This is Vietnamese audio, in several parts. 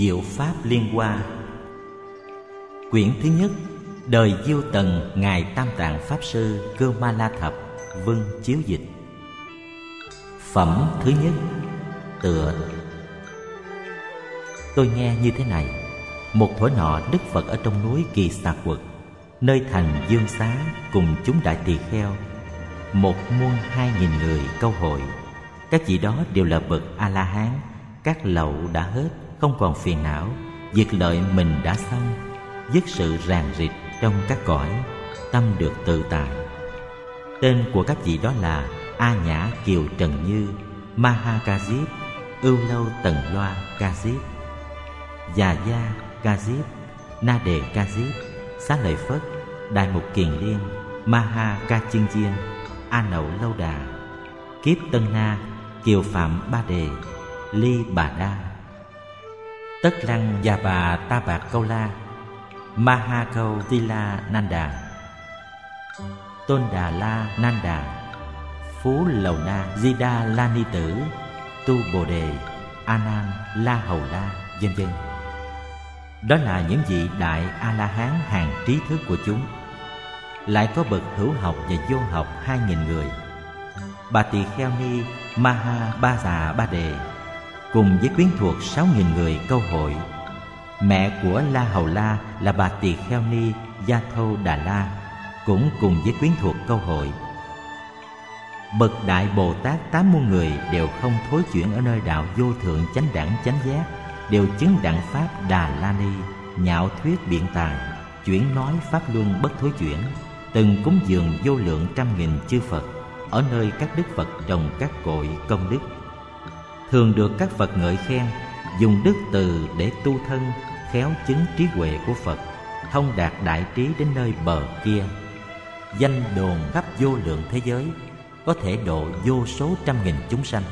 Diệu Pháp Liên Hoa. Quyển thứ nhất, Đời Diêu Tần, Ngài Tam Tạng Pháp Sư, Cơ Ma La Thập Vân Chiếu Dịch. Phẩm thứ nhất, Tựa. Tôi nghe như thế này, Một thuở nọ Đức Phật ở trong núi Kỳ Xà Quật, Nơi thành Dương Xá cùng chúng đại tỳ kheo, Một muôn hai nghìn người câu hội. Các vị đó đều là bậc A-la-hán Các lậu đã hết. Không còn phiền não, Việc lợi mình đã xong, Dứt sự ràng rịt trong các cõi, Tâm được tự tại. Tên của các vị đó là A Nhã Kiều Trần Như Maha Ca Diếp Ưu Lâu Tần Loa Ca Diếp Già Gia Ca Diếp Na Đề Ca Diếp Xá Lợi Phất Đại Mục Kiền Liên Maha Ca Chiên Chiên A Nậu Lâu Đà, Kiếp Tân Na Kiều Phạm Ba Đề, Ly Bà Đa. Tất Lăng Già Bà Ta Bạc Câu La Maha Câu Tila Nanda Tôn Đà La Nanda Phú Lầu Na Di Đa La Ni Tử, Tu Bồ Đề, A Nan La Hầu La, vân vân. Đó là những vị đại a la hán hàng trí thức của chúng. Lại có bậc hữu học và vô học hai nghìn người. Bà tỳ kheo ni maha ba già ba đề cùng với quyến thuộc sáu nghìn người câu hội. Mẹ của la hầu la là bà tỳ kheo ni, gia thâu đà la, cũng cùng với quyến thuộc câu hội. Bậc đại bồ tát tám muôn người đều không thối chuyển ở nơi đạo vô thượng chánh đẳng chánh giác, đều chứng đẳng pháp đà la ni, nhạo thuyết biện tài chuyển nói pháp luân bất thối chuyển, từng cúng dường vô lượng trăm nghìn chư phật ở nơi các đức phật trồng các cội công đức thường được các phật ngợi khen, dùng đức từ để tu thân, khéo chứng trí huệ của phật, thông đạt đại trí đến nơi bờ kia. Danh đồn khắp vô lượng thế giới, có thể độ vô số trăm nghìn chúng sanh.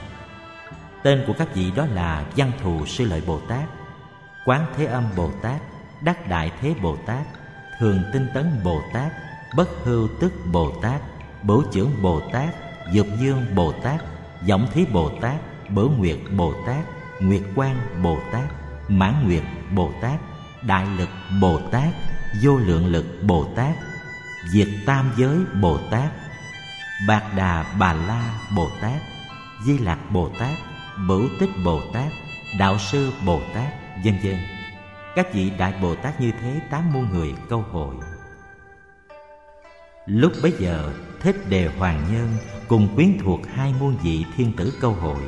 Tên của các vị đó là Văn Thù Sư Lợi Bồ Tát, Quán Thế Âm Bồ Tát, Đắc Đại Thế Bồ Tát, Thường Tinh Tấn Bồ Tát, Bất Hưu Tức Bồ Tát bổ Trưởng Bồ Tát, Dược Dương Bồ Tát Giọng Thí Bồ Tát Bửu Nguyệt Bồ Tát Nguyệt Quang Bồ Tát Mãn Nguyệt Bồ Tát Đại Lực Bồ Tát Vô Lượng Lực Bồ Tát Diệt Tam Giới Bồ Tát Bạc Đà Bà La Bồ Tát Di Lạc Bồ Tát Bửu Tích Bồ Tát, Đạo Sư Bồ Tát, vân vân. Các vị Đại Bồ Tát như thế tám muôn người câu hội. Lúc bấy giờ, Thích Đề Hoàng Nhân cùng quyến thuộc hai muôn vị thiên tử câu hội.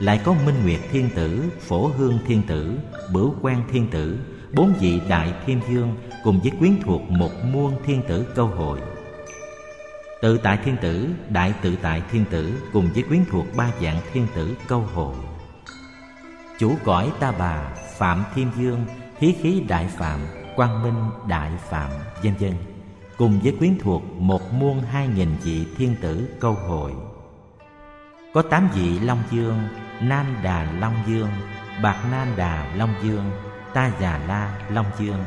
Lại có Minh Nguyệt Thiên Tử, Phổ Hương Thiên Tử, Bửu Quan Thiên Tử, bốn vị Đại Thiên Dương cùng với quyến thuộc một muôn thiên tử câu hội. Tự tại thiên tử, đại tự tại thiên tử cùng với quyến thuộc ba dạng thiên tử câu hội. Chủ cõi ta bà, Phạm Thiên Dương, Thí khí đại phạm, Quang Minh đại phạm, vân vân cùng với quyến thuộc một muôn hai nghìn vị thiên tử câu hội. Có tám vị Long Dương, Nam Đà Long Dương, Bạc Nam Đà Long Dương, Ta Già La Long Dương,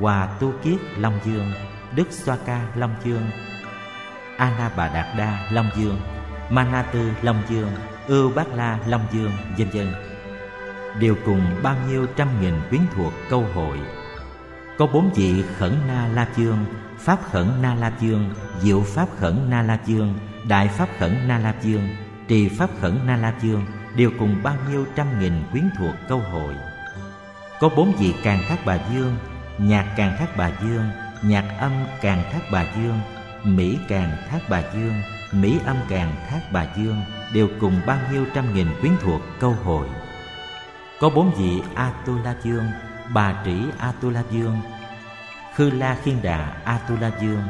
Hòa Tu Kiết Long Dương, Đức Xoa Ca Long Dương, Ana Bà Đạt Đa Long Dương, Mana Tư Long Dương, Ưu Bát La Long Dương, vân vân đều cùng bao nhiêu trăm nghìn quyến thuộc câu hội. Có bốn vị khẩn na la chương, pháp khẩn na la chương, diệu pháp khẩn na la chương, đại pháp khẩn na la chương, trì pháp khẩn na la chương đều cùng bao nhiêu trăm nghìn quyến thuộc câu hội. Có bốn vị càng thác bà dương, nhạc càng thác bà dương, nhạc âm càng thác bà dương, Mỹ Càng Thác Bà Dương, Mỹ Âm Càng Thác Bà Dương đều cùng bao nhiêu trăm nghìn quyến thuộc câu hội. Có bốn vị Atula Dương, Bà Trĩ Atula Dương, Khư La Khiên Đà Atula Dương,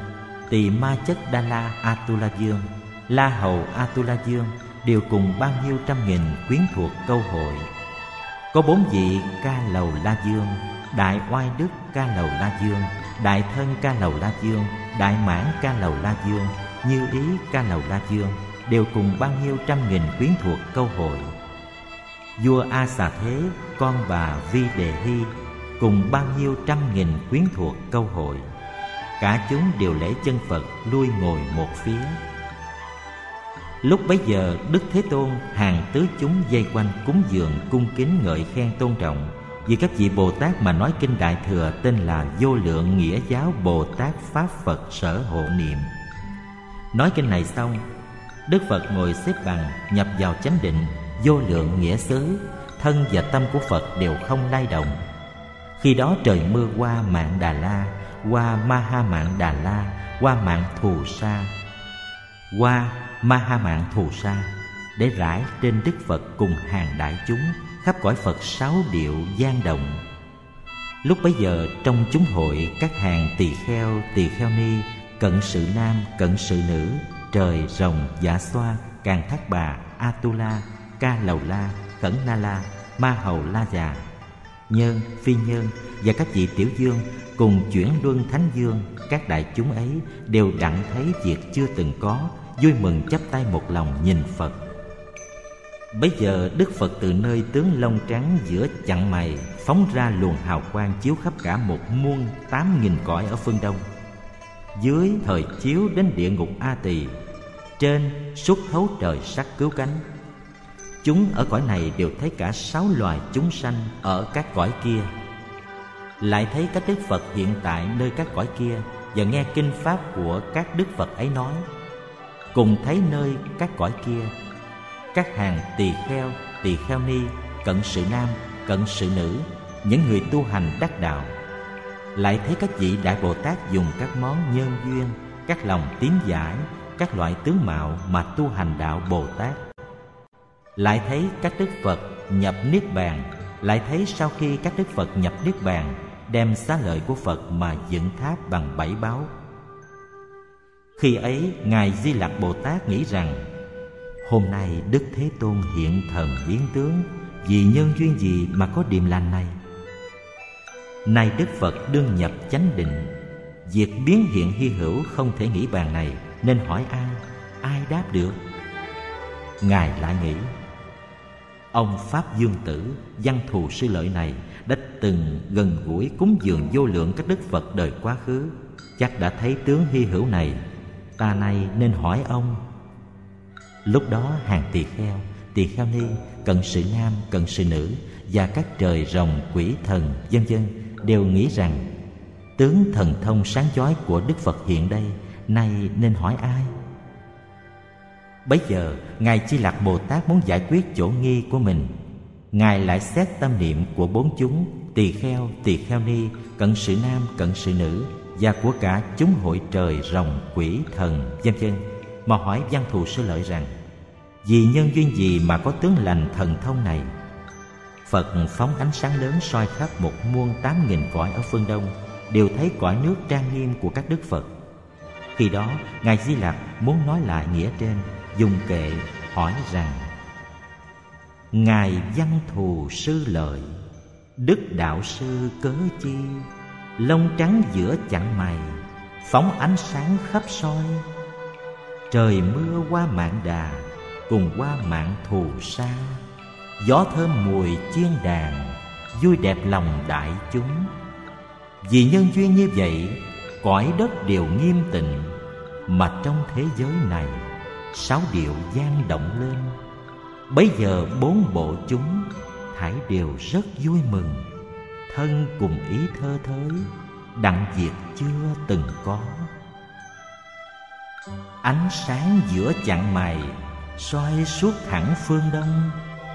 Tỳ Ma Chất Đa La Atula Dương, La Hầu Atula Dương đều cùng bao nhiêu trăm nghìn quyến thuộc câu hội. Có bốn vị Ca Lầu La Dương, Đại Oai Đức Ca Lầu La Dương, Đại Thân Ca Lầu La Dương, Đại Mãn Ca Lầu La Dương, Như Ý Ca Lầu La Dương đều cùng bao nhiêu trăm nghìn quyến thuộc câu hội. Vua A Xà Thế, con bà Vi Đề Hy cùng bao nhiêu trăm nghìn quyến thuộc câu hội. Cả chúng đều lễ chân Phật lui ngồi một phía lúc bấy giờ, đức thế tôn, hàng tứ chúng dây quanh cúng dường, cung kính ngợi khen tôn trọng. Vì các vị bồ tát mà nói kinh đại thừa, tên là vô lượng nghĩa giáo bồ tát pháp phật sở hộ niệm. Nói kinh này xong, đức phật ngồi xếp bằng, nhập vào chánh định, vô lượng nghĩa xứ, thân và tâm của phật đều không lay động. Khi đó trời mưa qua mạng đà la, qua ma ha mạng đà la, qua mạng thù sa, qua ma ha mạng thù sa để rải trên đức phật cùng hàng đại chúng khắp cõi phật sáu điệu gian động. Lúc bấy giờ trong chúng hội các hàng tỳ kheo tỳ kheo ni, cận sự nam, cận sự nữ, trời rồng giả xoa, càng thác bà, atula ca lầu la khẩn na la ma hầu la già nhân phi nhân và các vị tiểu dương cùng chuyển luân thánh dương, các đại chúng ấy đều đặng thấy việc chưa từng có vui mừng chắp tay một lòng nhìn phật. Bấy giờ đức phật từ nơi tướng lông trắng giữa chặng mày phóng ra luồng hào quang chiếu khắp cả một muôn tám nghìn cõi ở phương đông. Dưới thời chiếu đến địa ngục a tỳ, trên xuất thấu trời sắc cứu cánh, chúng ở cõi này đều thấy cả sáu loài chúng sanh ở các cõi kia. Lại thấy các đức phật hiện tại nơi các cõi kia và nghe kinh pháp của các đức phật ấy nói cùng thấy nơi các cõi kia, các hàng tỳ kheo tỳ kheo ni, cận sự nam, cận sự nữ, những người tu hành đắc đạo. Lại thấy các vị đại bồ tát dùng các món nhân duyên, các lòng tín giải, các loại tướng mạo mà tu hành đạo bồ tát. Lại thấy các đức phật nhập niết bàn, lại thấy sau khi các đức phật nhập niết bàn, đem xá lợi của phật mà dựng tháp bằng bảy báo khi ấy, ngài di lặc bồ tát nghĩ rằng, hôm nay đức thế tôn hiện thần biến tướng, vì nhân duyên gì mà có điềm lành này? Nay đức phật đương nhập chánh định, việc biến hiện hy hữu không thể nghĩ bàn này, nên hỏi ai ai đáp được? Ngài lại nghĩ, ông pháp dương tử, văn thù sư lợi này, đã từng gần gũi cúng dường vô lượng các đức phật đời quá khứ, chắc đã thấy tướng hy hữu này ta nay nên hỏi ông. Lúc đó hàng tỳ kheo tỳ kheo ni cận sự nam cận sự nữ và các trời rồng, quỷ thần, vân vân đều nghĩ rằng, tướng thần thông sáng chói của đức phật hiện đây, nay nên hỏi ai? Bấy giờ, ngài chi lạc bồ tát muốn giải quyết chỗ nghi của mình. Ngài lại xét tâm niệm của bốn chúng, tỳ kheo tỳ kheo ni, cận sự nam, cận sự nữ và của cả chúng hội trời rồng quỷ thần, vân vân. Mà hỏi văn thù sư lợi rằng, vì nhân duyên gì mà có tướng lành thần thông này? Phật phóng ánh sáng lớn soi khắp một muôn tám nghìn cõi ở phương đông, đều thấy cõi nước trang nghiêm của các đức phật. Khi đó, ngài di lặc muốn nói lại nghĩa trên, dùng kệ hỏi rằng, ngài văn thù sư lợi, đức đạo sư cớ chi? Lông trắng giữa chặng mày, phóng ánh sáng khắp soi. Trời mưa qua mạng đà, cùng qua mạng thù sa. Gió thơm mùi chiên đàn, vui đẹp lòng đại chúng. Vì nhân duyên như vậy, cõi đất đều nghiêm tịnh, mà trong thế giới này, sáu điệu gian động lên. Bấy giờ bốn bộ chúng thải đều rất vui mừng thân cùng ý thơ thới, đặng việc chưa từng có. Ánh sáng giữa chặng mày soi suốt thẳng phương đông,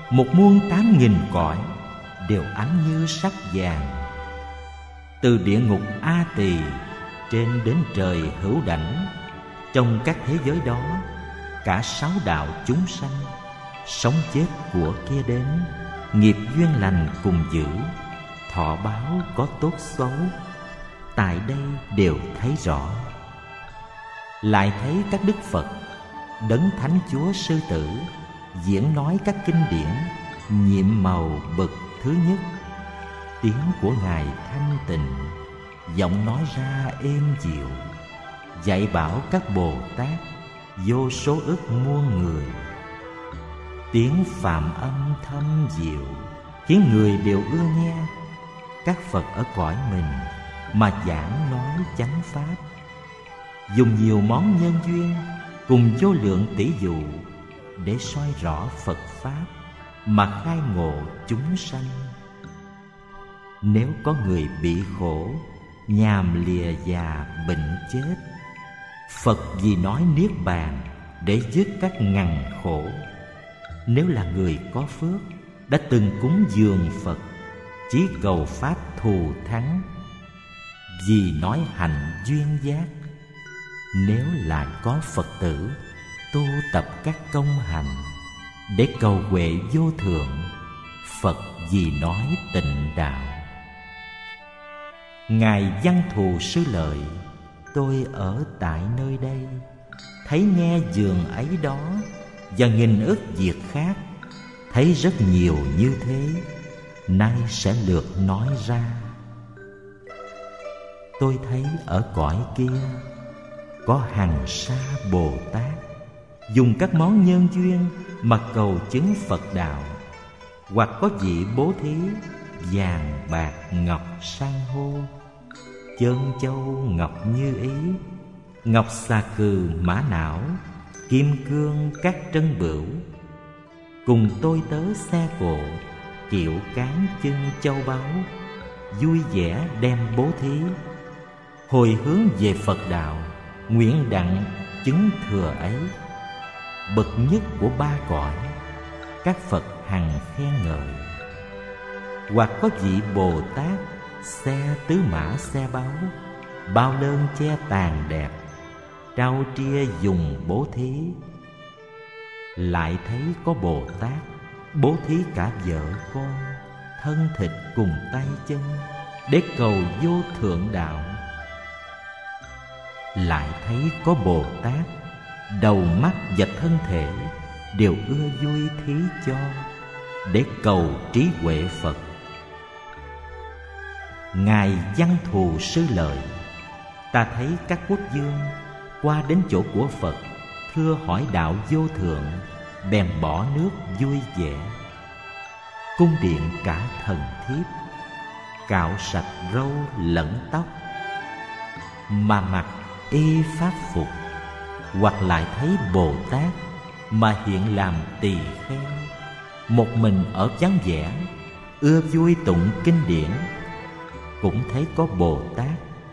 một muôn tám nghìn cõi đều ánh như sắc vàng. Từ địa ngục a tỳ trên đến trời hữu đảnh, trong các thế giới đó, cả sáu đạo chúng sanh sống chết của kia đến, nghiệp duyên lành cùng giữ thọ báo có tốt xấu, tại đây đều thấy rõ. Lại thấy các đức phật đấng thánh chúa sư tử diễn nói các kinh điển nhiệm màu bậc thứ nhất. Tiếng của ngài thanh tịnh, giọng nói ra êm dịu, dạy bảo các bồ tát vô số ức muôn người. Tiếng phạm âm thâm diệu khiến người đều ưa nghe các phật ở cõi mình mà giảng nói chánh pháp. Dùng nhiều món nhân duyên cùng vô lượng tỷ dụ để soi rõ phật pháp mà khai ngộ chúng sanh. Nếu có người bị khổ, nhàm lìa già bệnh chết, phật vì nói niết bàn để dứt các ngằn khổ. Nếu là người có phước, đã từng cúng dường phật chỉ cầu pháp thù thắng, vì nói hạnh duyên giác. Nếu là có phật tử, tu tập các công hành, để cầu huệ vô thượng, phật vì nói tịnh đạo. Ngài văn thù sư lợi, tôi ở tại nơi đây. Thấy nghe giường ấy đó và nghìn ức việc khác, thấy rất nhiều như thế nay sẽ lượt nói ra. Tôi thấy ở cõi kia có hàng sa bồ tát, dùng các món nhân duyên mà cầu chứng phật đạo, hoặc có vị bố thí vàng bạc ngọc san hô chân châu ngọc như ý, ngọc xà cừ mã não, kim cương các trân bửu. Cùng tôi tớ xe cộ kiệu cán chân châu báu, vui vẻ đem bố thí. Hồi hướng về phật đạo, nguyện đặng chứng thừa ấy. Bậc nhất của ba cõi, các phật hằng khen ngợi. Hoặc có vị bồ tát xe tứ mã xe báu, bao lơn che tàn đẹp, trao tria dùng bố thí. Lại thấy có bồ tát bố thí cả vợ con, thân thịt cùng tay chân, để cầu vô thượng đạo. Lại thấy có bồ tát, đầu mắt và thân thể đều ưa vui thí cho, để cầu trí huệ phật. Ngài văn thù sư lợi, ta thấy các quốc dương qua đến chỗ của phật, thưa hỏi đạo vô thượng bèn bỏ nước vui vẻ. Cung điện cả thần thiếp, cạo sạch râu lẫn tóc. Mà mặc y pháp phục, hoặc lại thấy bồ tát mà hiện làm tỳ kheo. Một mình ở vắng vẻ, ưa vui tụng kinh điển. Cũng thấy có bồ tát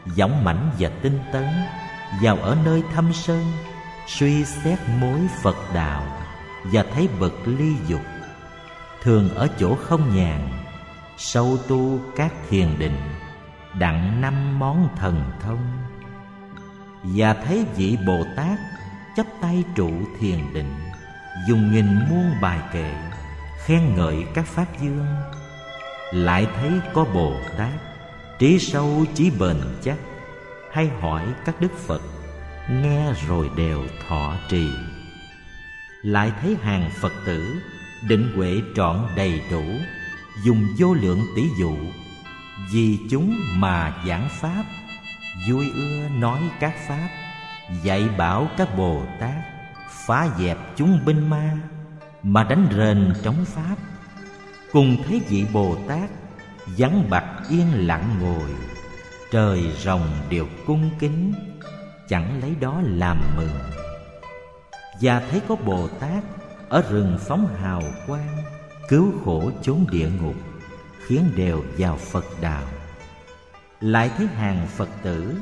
dõng mãnh và tinh tấn, vào ở nơi thâm sơn, suy xét mối phật đạo và thấy bậc ly dục. Thường ở chỗ không nhàn, sâu tu các thiền định, đặng năm món thần thông. Và thấy vị bồ tát chấp tay trụ thiền định, dùng nghìn muôn bài kệ, khen ngợi các pháp dương. Lại thấy có bồ tát, trí sâu trí bền chắc, hay hỏi các đức phật, nghe rồi đều thọ trì lại thấy hàng phật tử, định huệ trọn đầy đủ, dùng vô lượng tỷ dụ, vì chúng mà giảng pháp, vui ưa nói các pháp, dạy bảo các bồ tát, phá dẹp chúng binh ma, mà đánh rền trống pháp. Cùng thấy vị bồ tát, vắng bặt yên lặng ngồi, trời rồng đều cung kính, chẳng lấy đó làm mừng và thấy có bồ tát ở rừng phóng hào quang, cứu khổ chốn địa ngục, khiến đều vào phật đạo. Lại thấy hàng phật tử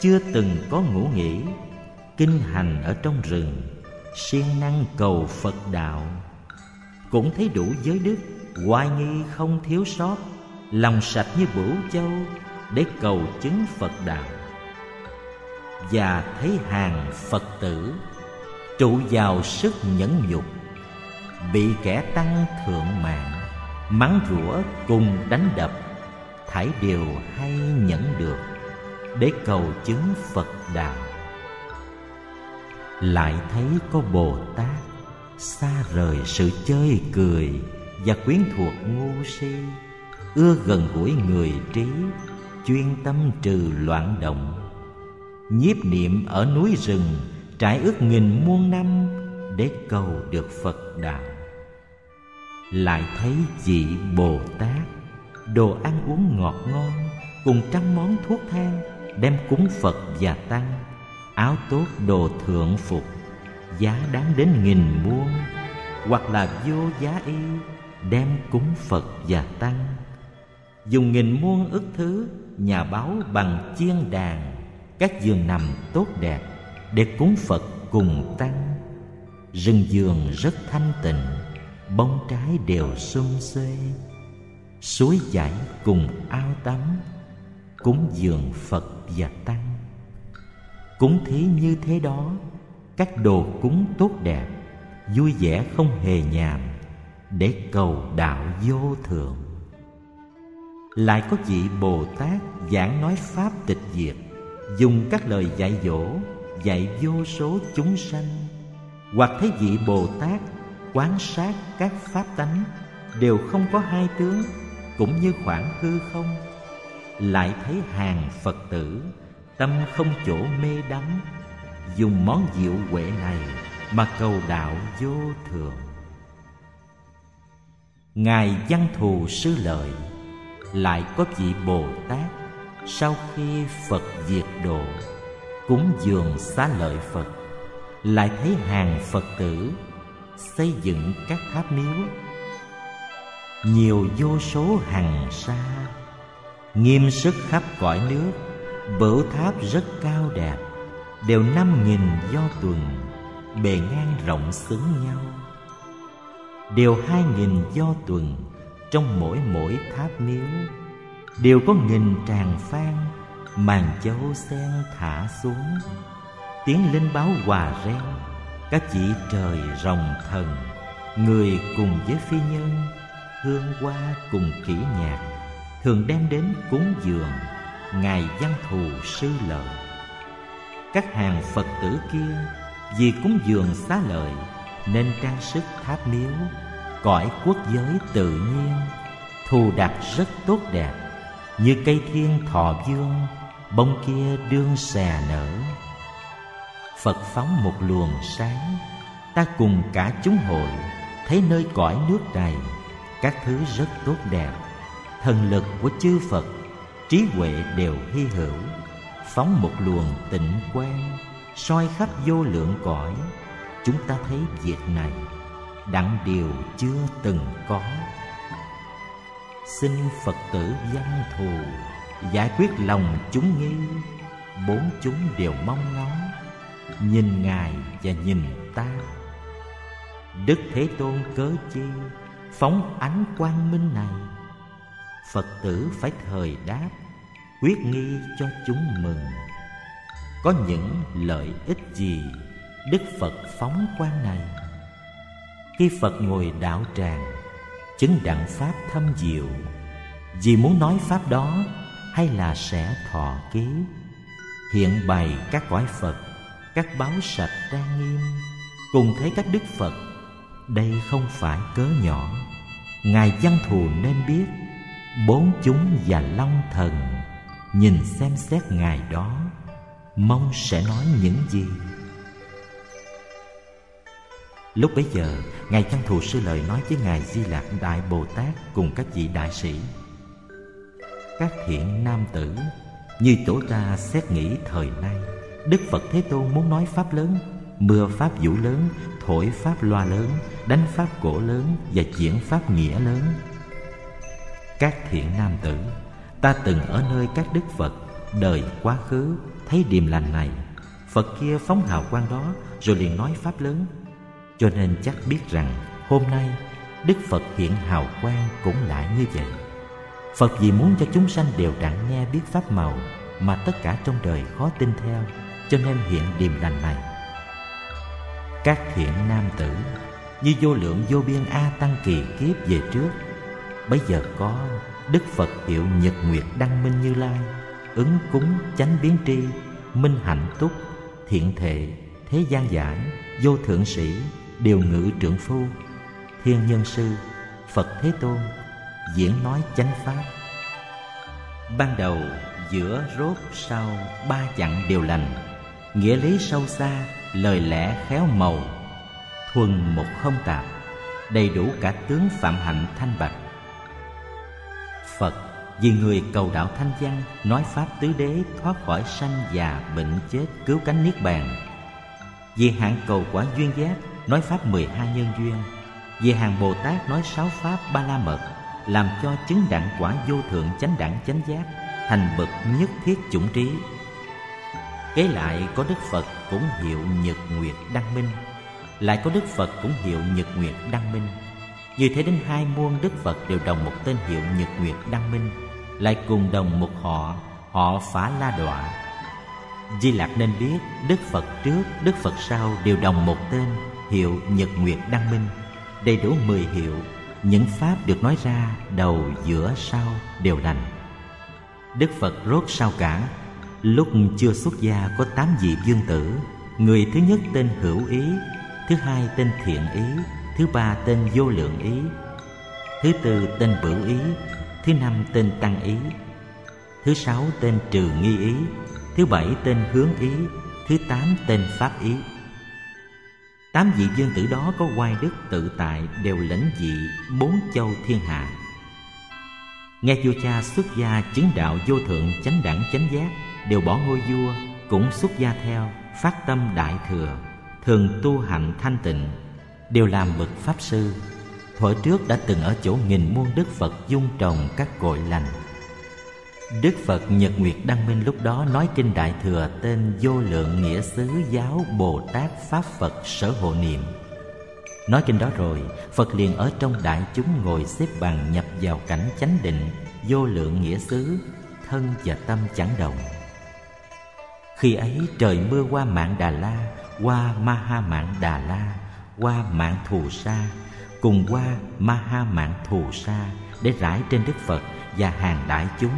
chưa từng có ngủ nghỉ, kinh hành ở trong rừng, siêng năng cầu phật đạo. Cũng thấy đủ giới đức, hoài nghi không thiếu sót, lòng sạch như bửu châu để cầu chứng phật đạo. Và thấy hàng phật tử trụ vào sức nhẫn nhục, bị kẻ tăng thượng mạng, mắng rủa cùng đánh đập, thải đều hay nhẫn được để cầu chứng phật đạo. Lại thấy có bồ tát xa rời sự chơi cười và quyến thuộc ngu si, ưa gần gũi người trí, chuyên tâm trừ loạn động, nhiếp niệm ở núi rừng trải ước nghìn muôn năm để cầu được phật đạo. Lại thấy vị bồ tát đồ ăn uống ngọt ngon cùng trăm món thuốc thang đem cúng phật và tăng, áo tốt đồ thượng phục, giá đáng đến nghìn muôn, hoặc là vô giá y, đem cúng phật và tăng. Dùng nghìn muôn ức thứ, nhà báo bằng chiên đàn, các giường nằm tốt đẹp để cúng phật cùng tăng. Rừng vườn rất thanh tịnh, bông trái đều xum xuê suối chảy cùng ao tắm, cúng dường phật và tăng. Cúng thí như thế đó, các đồ cúng tốt đẹp, vui vẻ không hề nhàm, để cầu đạo vô thượng. Lại có vị bồ tát giảng nói pháp tịch diệt, dùng các lời dạy dỗ dạy vô số chúng sanh, hoặc thấy vị bồ tát quán sát các pháp tánh đều không có hai tướng cũng như khoảng hư không, lại thấy hàng phật tử tâm không chỗ mê đắm, dùng món diệu huệ này mà cầu đạo vô thường. Ngài văn thù sư lợi lại có vị bồ tát sau khi phật diệt độ cúng dường xá lợi phật. Lại thấy hàng phật tử xây dựng các tháp miếu. Nhiều vô số hằng sa, nghiêm sức khắp cõi nước, bửu tháp rất cao đẹp, đều năm nghìn do tuần, bề ngang rộng xứng nhau. Đều hai nghìn do tuần trong mỗi mỗi tháp miếu, đều có nghìn tràng phan màn châu sen thả xuống, tiếng linh báo hòa reo. Các vị trời rồng thần, người cùng với phi nhân, hương hoa cùng kỹ nhạc, thường đem đến cúng dường, ngài văn thù sư lợi. Các hàng phật tử kia, vì cúng dường xá lợi, nên trang sức tháp miếu, cõi quốc giới tự nhiên, thù đặt rất tốt đẹp, như cây thiên thọ dương bông kia đương xè nở. Phật phóng một luồng sáng, ta cùng cả chúng hội thấy nơi cõi nước này các thứ rất tốt đẹp. Thần lực của chư phật, trí huệ đều hy hữu, phóng một luồng tịnh quang, soi khắp vô lượng cõi. Chúng ta thấy việc này, đặng điều chưa từng có. Xin phật tử văn thù giải quyết lòng chúng nghi, bốn chúng đều mong ngóng. Nhìn ngài và nhìn ta. Đức thế tôn cớ chi, phóng ánh quang minh này? Phật tử phải thời đáp, quyết nghi cho chúng mừng. Có những lợi ích gì đức phật phóng quang này? Khi phật ngồi đạo tràng, chứng đặng pháp thâm diệu, vì muốn nói pháp đó hay là sẽ thọ ký hiện bày các cõi phật, các báo sạch trang nghiêm. Cùng thấy các đức phật, đây không phải cớ nhỏ. Ngài văn thù nên biết, bốn chúng và long thần, nhìn xem xét ngài đó, mong sẽ nói những gì? Lúc bấy giờ, ngài văn thù sư lợi nói với ngài di lạc đại bồ tát cùng các vị đại sĩ các thiện nam tử. Như tổ ta xét nghĩ thời nay, đức phật thế tôn muốn nói pháp lớn, mưa pháp vũ lớn, thổi pháp loa lớn, đánh pháp cổ lớn và diễn pháp nghĩa lớn. Các thiện nam tử, ta từng ở nơi các đức phật, đời quá khứ, thấy điềm lành này. Phật kia phóng hào quang đó rồi liền nói pháp lớn. Cho nên chắc biết rằng hôm nay, đức phật hiện hào quang cũng lại như vậy phật vì muốn cho chúng sanh đều đặng nghe biết pháp màu mà tất cả trong đời khó tin theo, cho nên hiện điềm lành này. Các thiện nam tử như vô lượng vô biên a tăng kỳ kiếp về trước bây giờ có đức phật hiệu nhật nguyệt đăng minh như lai, ứng cúng chánh biến tri, minh hạnh túc, thiện thệ, thế gian giải vô thượng sĩ, điều ngự trượng phu, thiên nhân sư, phật thế tôn diễn nói chánh pháp. Ban đầu, giữa rốt sau ba chặng đều lành, nghĩa lý sâu xa, lời lẽ khéo màu, thuần một không tạp, đầy đủ cả tướng phạm hạnh thanh bạch. Phật vì người cầu đạo thanh văn, nói pháp tứ đế thoát khỏi sanh già bệnh chết cứu cánh niết bàn. Vì hạng cầu quả duyên giác, nói pháp mười hai nhân duyên. Vì hàng Bồ Tát nói sáu pháp ba la mật. Làm cho chứng đẳng quả vô thượng chánh đẳng chánh giác Thành bậc nhất thiết chủng trí. Kế lại có Đức Phật cũng hiệu Nhật Nguyệt Đăng Minh Lại có Đức Phật cũng hiệu Nhật Nguyệt Đăng Minh. Như thế đến hai muôn Đức Phật đều đồng một tên hiệu Nhật Nguyệt Đăng Minh Lại cùng đồng một họ, họ Phá La Đọa. Di Lạc nên biết Đức Phật trước, Đức Phật sau đều đồng một tên hiệu Nhật Nguyệt Đăng Minh Đầy đủ mười hiệu những Pháp được nói ra đầu, giữa, sau đều lành. Đức Phật rốt sao cả. Lúc chưa xuất gia có tám vị dương tử. Người thứ nhất tên hữu ý Thứ hai tên thiện ý Thứ ba tên vô lượng ý Thứ tư tên bửu ý Thứ năm tên tăng ý Thứ sáu tên trừ nghi ý Thứ bảy tên hướng ý Thứ tám tên pháp ý. Tám vị dương tử đó có oai đức tự tại Đều lãnh dị bốn châu thiên hạ. Nghe vua cha xuất gia chứng đạo vô thượng chánh đẳng chánh giác, Đều bỏ ngôi vua, cũng xuất gia theo, Phát tâm đại thừa, Thường tu hạnh thanh tịnh, Đều làm bậc pháp sư. Thuở trước đã từng ở chỗ nghìn muôn Đức Phật dung trồng các cội lành. Đức Phật Nhật Nguyệt Đăng Minh lúc đó nói kinh Đại Thừa tên Vô Lượng Nghĩa Xứ Giáo Bồ Tát Pháp Phật Sở Hộ Niệm. Nói kinh đó rồi, Phật liền ở trong đại chúng ngồi xếp bằng nhập vào cảnh chánh định, vô lượng nghĩa xứ, thân và tâm chẳng động. Khi ấy trời mưa qua mạng Đà La, qua Ma Ha mạng Đà La, qua mạng Thù Sa, cùng qua Ma Ha mạng Thù Sa để rải trên Đức Phật và hàng đại chúng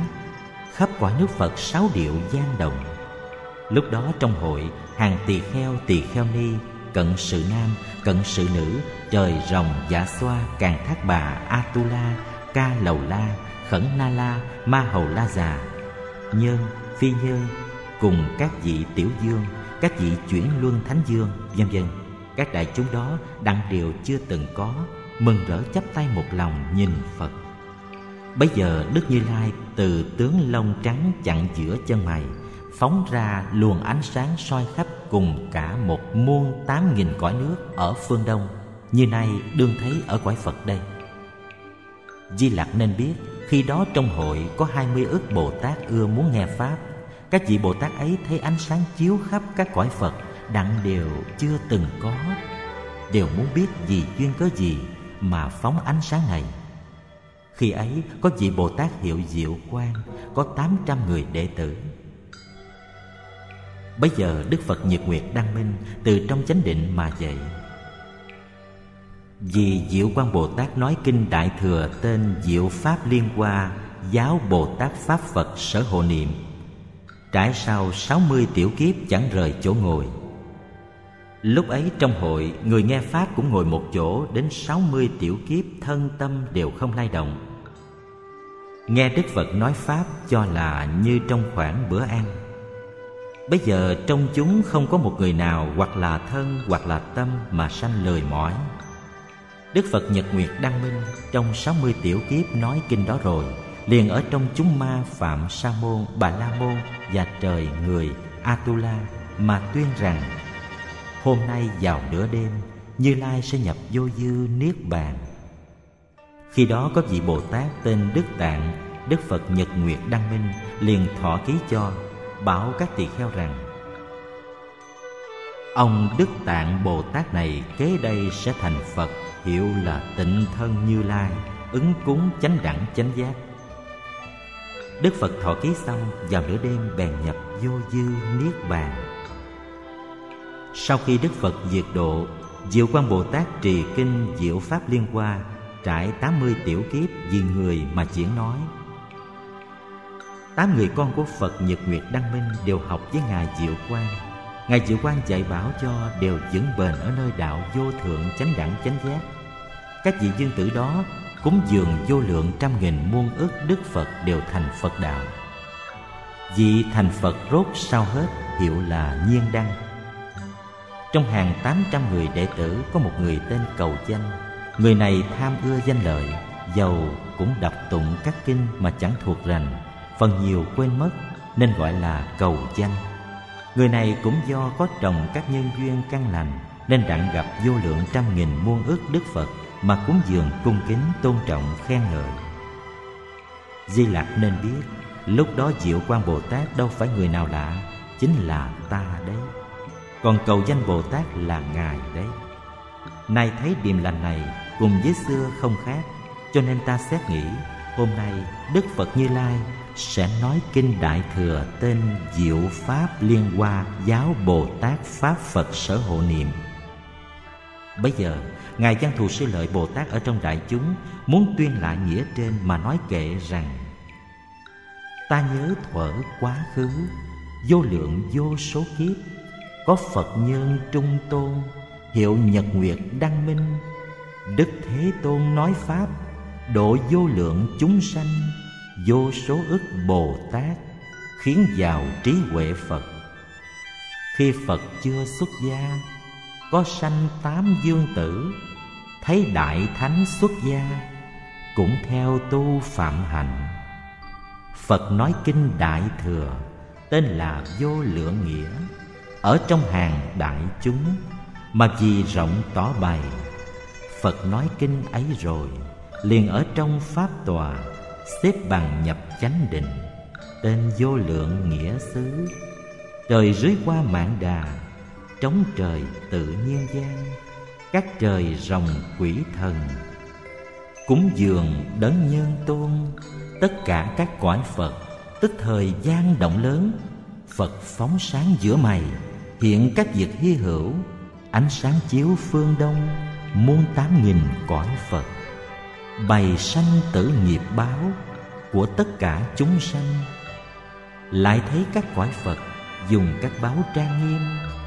khắp quả nước Phật sáu điệu gian đồng. Lúc đó trong hội, hàng tỳ kheo tỳ kheo ni, cận sự nam, cận sự nữ, trời rồng giả xoa, càng thác bà, atula, ca lầu la, khẩn na la, ma hầu la già, nhân, phi nhân, cùng các vị tiểu dương, các vị chuyển luân thánh dương, vân vân. Các đại chúng đó đặng điều chưa từng có, mừng rỡ chắp tay một lòng nhìn Phật. Bây giờ Đức Như Lai từ tướng lông trắng chặn giữa chân mày, Phóng ra luồng ánh sáng soi khắp cùng cả một muôn tám nghìn cõi nước ở phương Đông. Như nay đương thấy ở cõi Phật đây. Di Lặc nên biết, khi đó trong hội có hai mươi ức Bồ Tát ưa muốn nghe Pháp. Các vị Bồ Tát ấy thấy ánh sáng chiếu khắp các cõi Phật, Đặng đều chưa từng có. Đều muốn biết vì duyên cớ gì mà phóng ánh sáng này khi ấy, có vị Bồ Tát hiệu Diệu Quang, Có tám trăm người đệ tử. Bây giờ Đức Phật Nhật Nguyệt Đăng Minh Từ trong chánh định mà dạy. Vì Diệu Quang Bồ Tát nói kinh Đại Thừa Tên Diệu Pháp Liên Hoa, Giáo Bồ Tát Pháp Phật Sở Hộ Niệm. Trải sau sáu mươi tiểu kiếp chẳng rời chỗ ngồi. Lúc ấy trong hội Người nghe Pháp cũng ngồi một chỗ Đến sáu mươi tiểu kiếp thân tâm đều không lay động. Nghe Đức Phật nói Pháp cho là như trong khoảng bữa ăn. Bây giờ trong chúng không có một người nào Hoặc là thân hoặc là tâm mà sanh lời mỏi. Đức Phật Nhật Nguyệt Đăng Minh Trong sáu mươi tiểu kiếp nói kinh đó rồi Liền ở trong chúng ma Phạm Sa Môn, Bà La Môn Và trời người Atula Mà tuyên rằng Hôm nay vào nửa đêm, Như Lai sẽ nhập vô dư Niết Bàn. Khi đó có vị Bồ Tát tên Đức Tạng, Đức Phật Nhật Nguyệt Đăng Minh, liền thọ ký cho, Bảo các tỳ kheo rằng, Ông Đức Tạng Bồ Tát này kế đây sẽ thành Phật, Hiệu là tịnh thân Như Lai, Ứng cúng chánh đẳng chánh giác. Đức Phật thọ ký xong, Vào nửa đêm bèn nhập vô dư Niết Bàn sau khi Đức Phật diệt độ, Diệu Quang Bồ Tát trì kinh Diệu Pháp Liên Hoa, Trải 80 tiểu kiếp vì người mà diễn nói. Tám người con của Phật Nhật Nguyệt Đăng Minh đều học với Ngài Diệu Quang. Ngài Diệu Quang dạy bảo cho đều vững bền ở nơi đạo vô thượng chánh đẳng chánh giác. Các vị dương tử đó cúng dường vô lượng trăm nghìn muôn ức Đức Phật đều thành Phật đạo. Vị thành Phật rốt sau hết hiệu là Nhiên Đăng trong hàng 800 người đệ tử có một người tên Cầu Danh. Người này tham ưa danh lợi, Giàu cũng đọc tụng các kinh mà chẳng thuộc rành, Phần nhiều quên mất, nên gọi là Cầu Danh. Người này cũng do có trồng các nhân duyên căn lành, Nên đặng gặp vô lượng trăm nghìn muôn ước Đức Phật mà cúng dường cung kính tôn trọng khen ngợi. Di lặc nên biết, lúc đó diệu quan bồ tát đâu phải người nào lạ, chính là ta đấy còn cầu danh bồ tát là ngài đấy. Nay thấy điềm lành này cùng với xưa không khác, cho nên ta xét nghĩ, hôm nay đức phật như lai sẽ nói kinh đại thừa tên diệu pháp liên hoa giáo bồ tát pháp phật sở hộ niệm. Bây giờ, ngài văn thù sư lợi bồ tát ở trong đại chúng muốn tuyên lại nghĩa trên mà nói kệ rằng, ta nhớ thuở quá khứ, vô lượng vô số kiếp có phật nhân trung tôn, hiệu nhật nguyệt đăng minh. Đức thế tôn nói pháp, độ vô lượng chúng sanh, vô số ức bồ tát, khiến vào trí huệ phật. Khi phật chưa xuất gia, có sanh tám dương tử, thấy đại thánh xuất gia, cũng theo tu phạm hạnh. Phật nói kinh đại thừa, tên là vô lượng nghĩa ở trong hàng đại chúng, mà vì rộng tỏ bày, phật nói kinh ấy rồi, liền ở trong pháp tòa, xếp bằng nhập chánh định, tên vô lượng nghĩa xứ. Trời dưới qua mạng đà, trống trời tự nhiên gian, các trời rồng quỷ thần. Cúng dường đấng nhân tôn, tất cả các cõi phật, tức thời gian động lớn, phật phóng sáng giữa mày hiện các việc hy hữu, ánh sáng chiếu phương đông muôn tám nghìn cõi phật, bày sanh tử nghiệp báo của tất cả chúng sanh. Lại thấy các cõi phật dùng các báo trang nghiêm,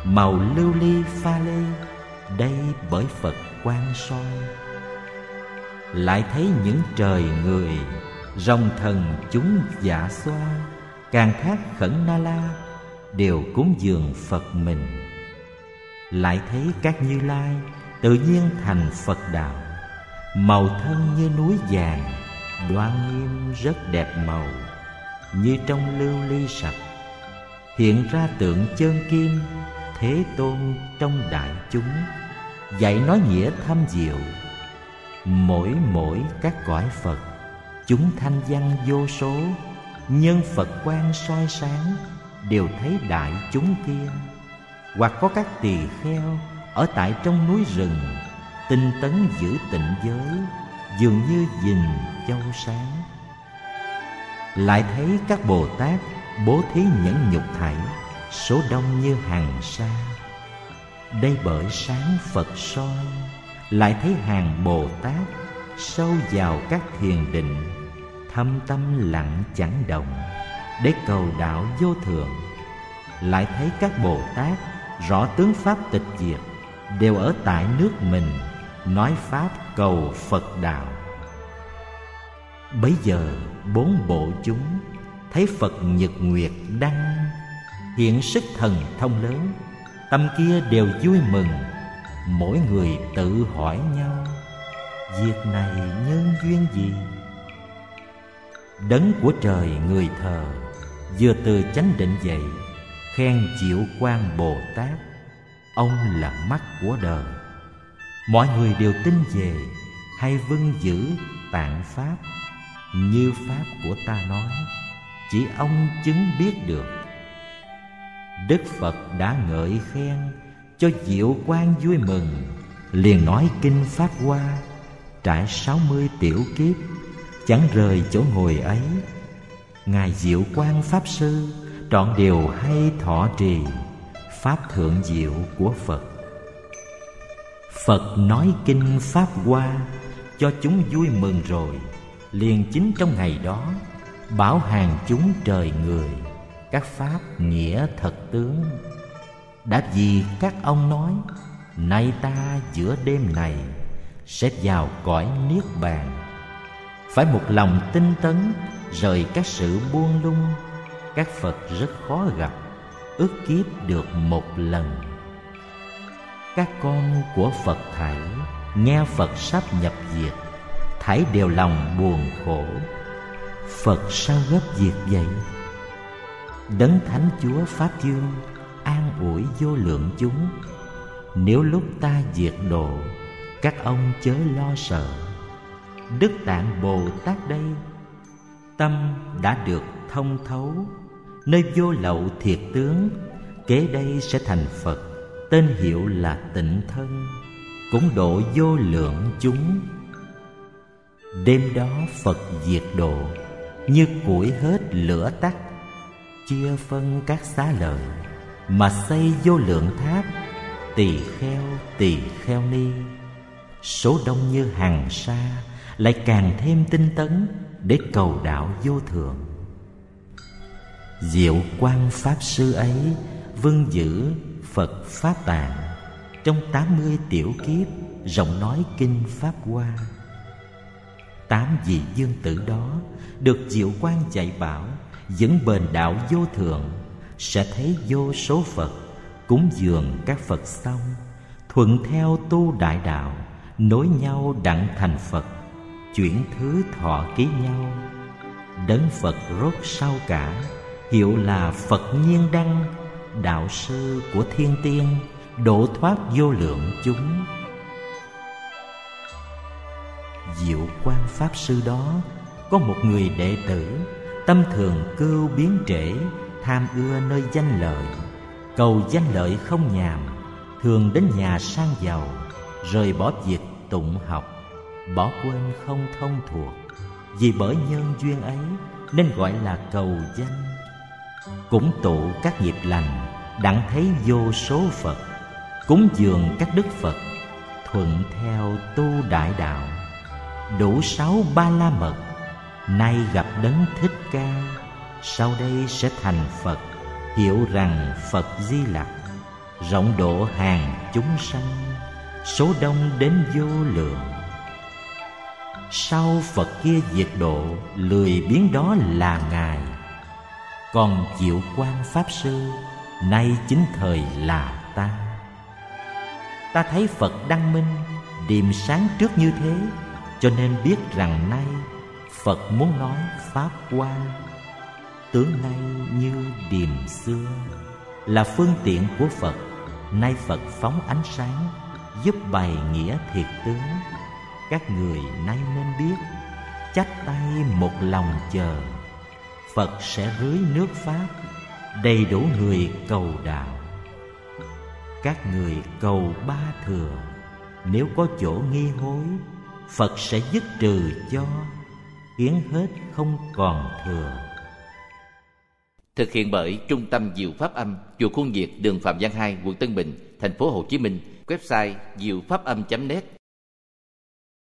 màu lưu ly pha lê, đây bởi phật quan soi. Lại thấy những trời người, rồng thần chúng dạ xoa, càng thác khẩn na la đều cúng dường phật mình. Lại thấy các như lai tự nhiên thành phật đạo, màu thân như núi vàng, đoan nghiêm rất đẹp màu, như trong lưu ly sạch. Hiện ra tượng chân kim, thế tôn trong đại chúng, dạy nói nghĩa thâm diệu. Mỗi mỗi các cõi phật, chúng thanh văn vô số, nhân phật quan soi sáng đều thấy đại chúng kia. Hoặc có các tỳ kheo ở tại trong núi rừng, tinh tấn giữ tịnh giới, dường như dình châu sáng. Lại thấy các bồ tát bố thí nhẫn nhục thảy, số đông như hàng sa. Đây bởi sáng phật soi, lại thấy hàng bồ tát sâu vào các thiền định, thâm tâm lặng chẳng động để cầu đạo vô thường. Lại thấy các bồ tát rõ tướng pháp tịch diệt, đều ở tại nước mình, nói pháp cầu phật đạo. Bấy giờ bốn bộ chúng thấy phật nhật nguyệt đăng, hiện sức thần thông lớn, tâm kia đều vui mừng, mỗi người tự hỏi nhau, việc này nhân duyên gì? Đấng của trời người thờ vừa từ chánh định dậy khen diệu quan bồ tát. Ông là mắt của đời. Mọi người đều tin về, hay vâng giữ tạng pháp như pháp của ta nói. Chỉ ông chứng biết được. Đức phật đã ngợi khen cho diệu quan vui mừng, liền nói kinh pháp hoa, trải sáu mươi tiểu kiếp, chẳng rời chỗ ngồi ấy ngài diệu quang pháp sư trọn điều hay thọ trì, pháp thượng diệu của phật. Phật nói kinh pháp hoa cho chúng vui mừng rồi, liền chính trong ngày đó bảo hàng chúng trời người các pháp nghĩa thật tướng. Đã vì các ông nói, nay ta giữa đêm này sẽ vào cõi niết bàn. Phải một lòng tinh tấn rời các sự buông lung, các phật rất khó gặp, ước kiếp được một lần. Các con của phật thảy nghe phật sắp nhập diệt thảy đều lòng buồn khổ. Phật sao gấp diệt vậy? Đấng thánh chúa pháp dương an ủi vô lượng chúng. Nếu lúc ta diệt độ, các ông chớ lo sợ. Đức tạng bồ tát đây tâm đã được thông thấu. Nơi vô lậu thiệt tướng, kế đây sẽ thành phật, tên hiệu là tịnh thân, cũng độ vô lượng chúng. Đêm đó phật diệt độ, như củi hết lửa tắt, chia phân các xá lợi, mà xây vô lượng tháp, tỳ kheo tỳ kheo ni. Số đông như hàng sa, lại càng thêm tinh tấn để cầu đạo vô thượng. diệu quan pháp sư ấy vâng giữ phật pháp tạng trong tám mươi tiểu kiếp, rộng nói kinh pháp hoa tám vị dương tử đó được diệu quan dạy bảo dẫn bền đạo vô thượng sẽ thấy vô số phật cúng dường các phật xong, thuận theo tu đại đạo, nối nhau đặng thành phật chuyển thứ thọ ký nhau. Đấng phật rốt sau cả, hiệu là phật nhiên đăng, đạo sư của thiên tiên, độ thoát vô lượng chúng. Diệu quan pháp sư đó, có một người đệ tử, tâm thường cưu biến trễ, tham ưa nơi danh lợi. Cầu danh lợi không nhàm, thường đến nhà sang giàu, rời bỏ việc tụng học bỏ quên không thông thuộc. Vì bởi nhân duyên ấy nên gọi là cầu danh. Cũng tụ các nghiệp lành, đặng thấy vô số phật, cúng dường các đức phật, thuận theo tu đại đạo. Đủ sáu ba la mật, nay gặp đấng thích ca, sau đây sẽ thành phật, hiểu rằng phật di lặc, rộng độ hàng chúng sanh, số đông đến vô lượng sau phật kia diệt độ, lười biến đó là ngài. Còn Diệu quan pháp sư, nay chính thời là ta. Ta thấy phật đăng minh, điềm sáng trước như thế, cho nên biết rằng nay phật muốn nói pháp quan tướng nay như điềm xưa, là phương tiện của phật. Nay phật phóng ánh sáng, giúp bày nghĩa thiệt tướng các người nay nên biết, chắp tay một lòng chờ. Phật sẽ rưới nước pháp, đầy đủ người cầu đạo. Các người cầu ba thừa, nếu có chỗ nghi hối, phật sẽ dứt trừ cho, khiến hết không còn thừa. Thực hiện bởi trung tâm diệu pháp âm, chùa khuôn việt, đường phạm văn hai, quận tân bình, thành phố hồ chí minh. Website diệu pháp âm net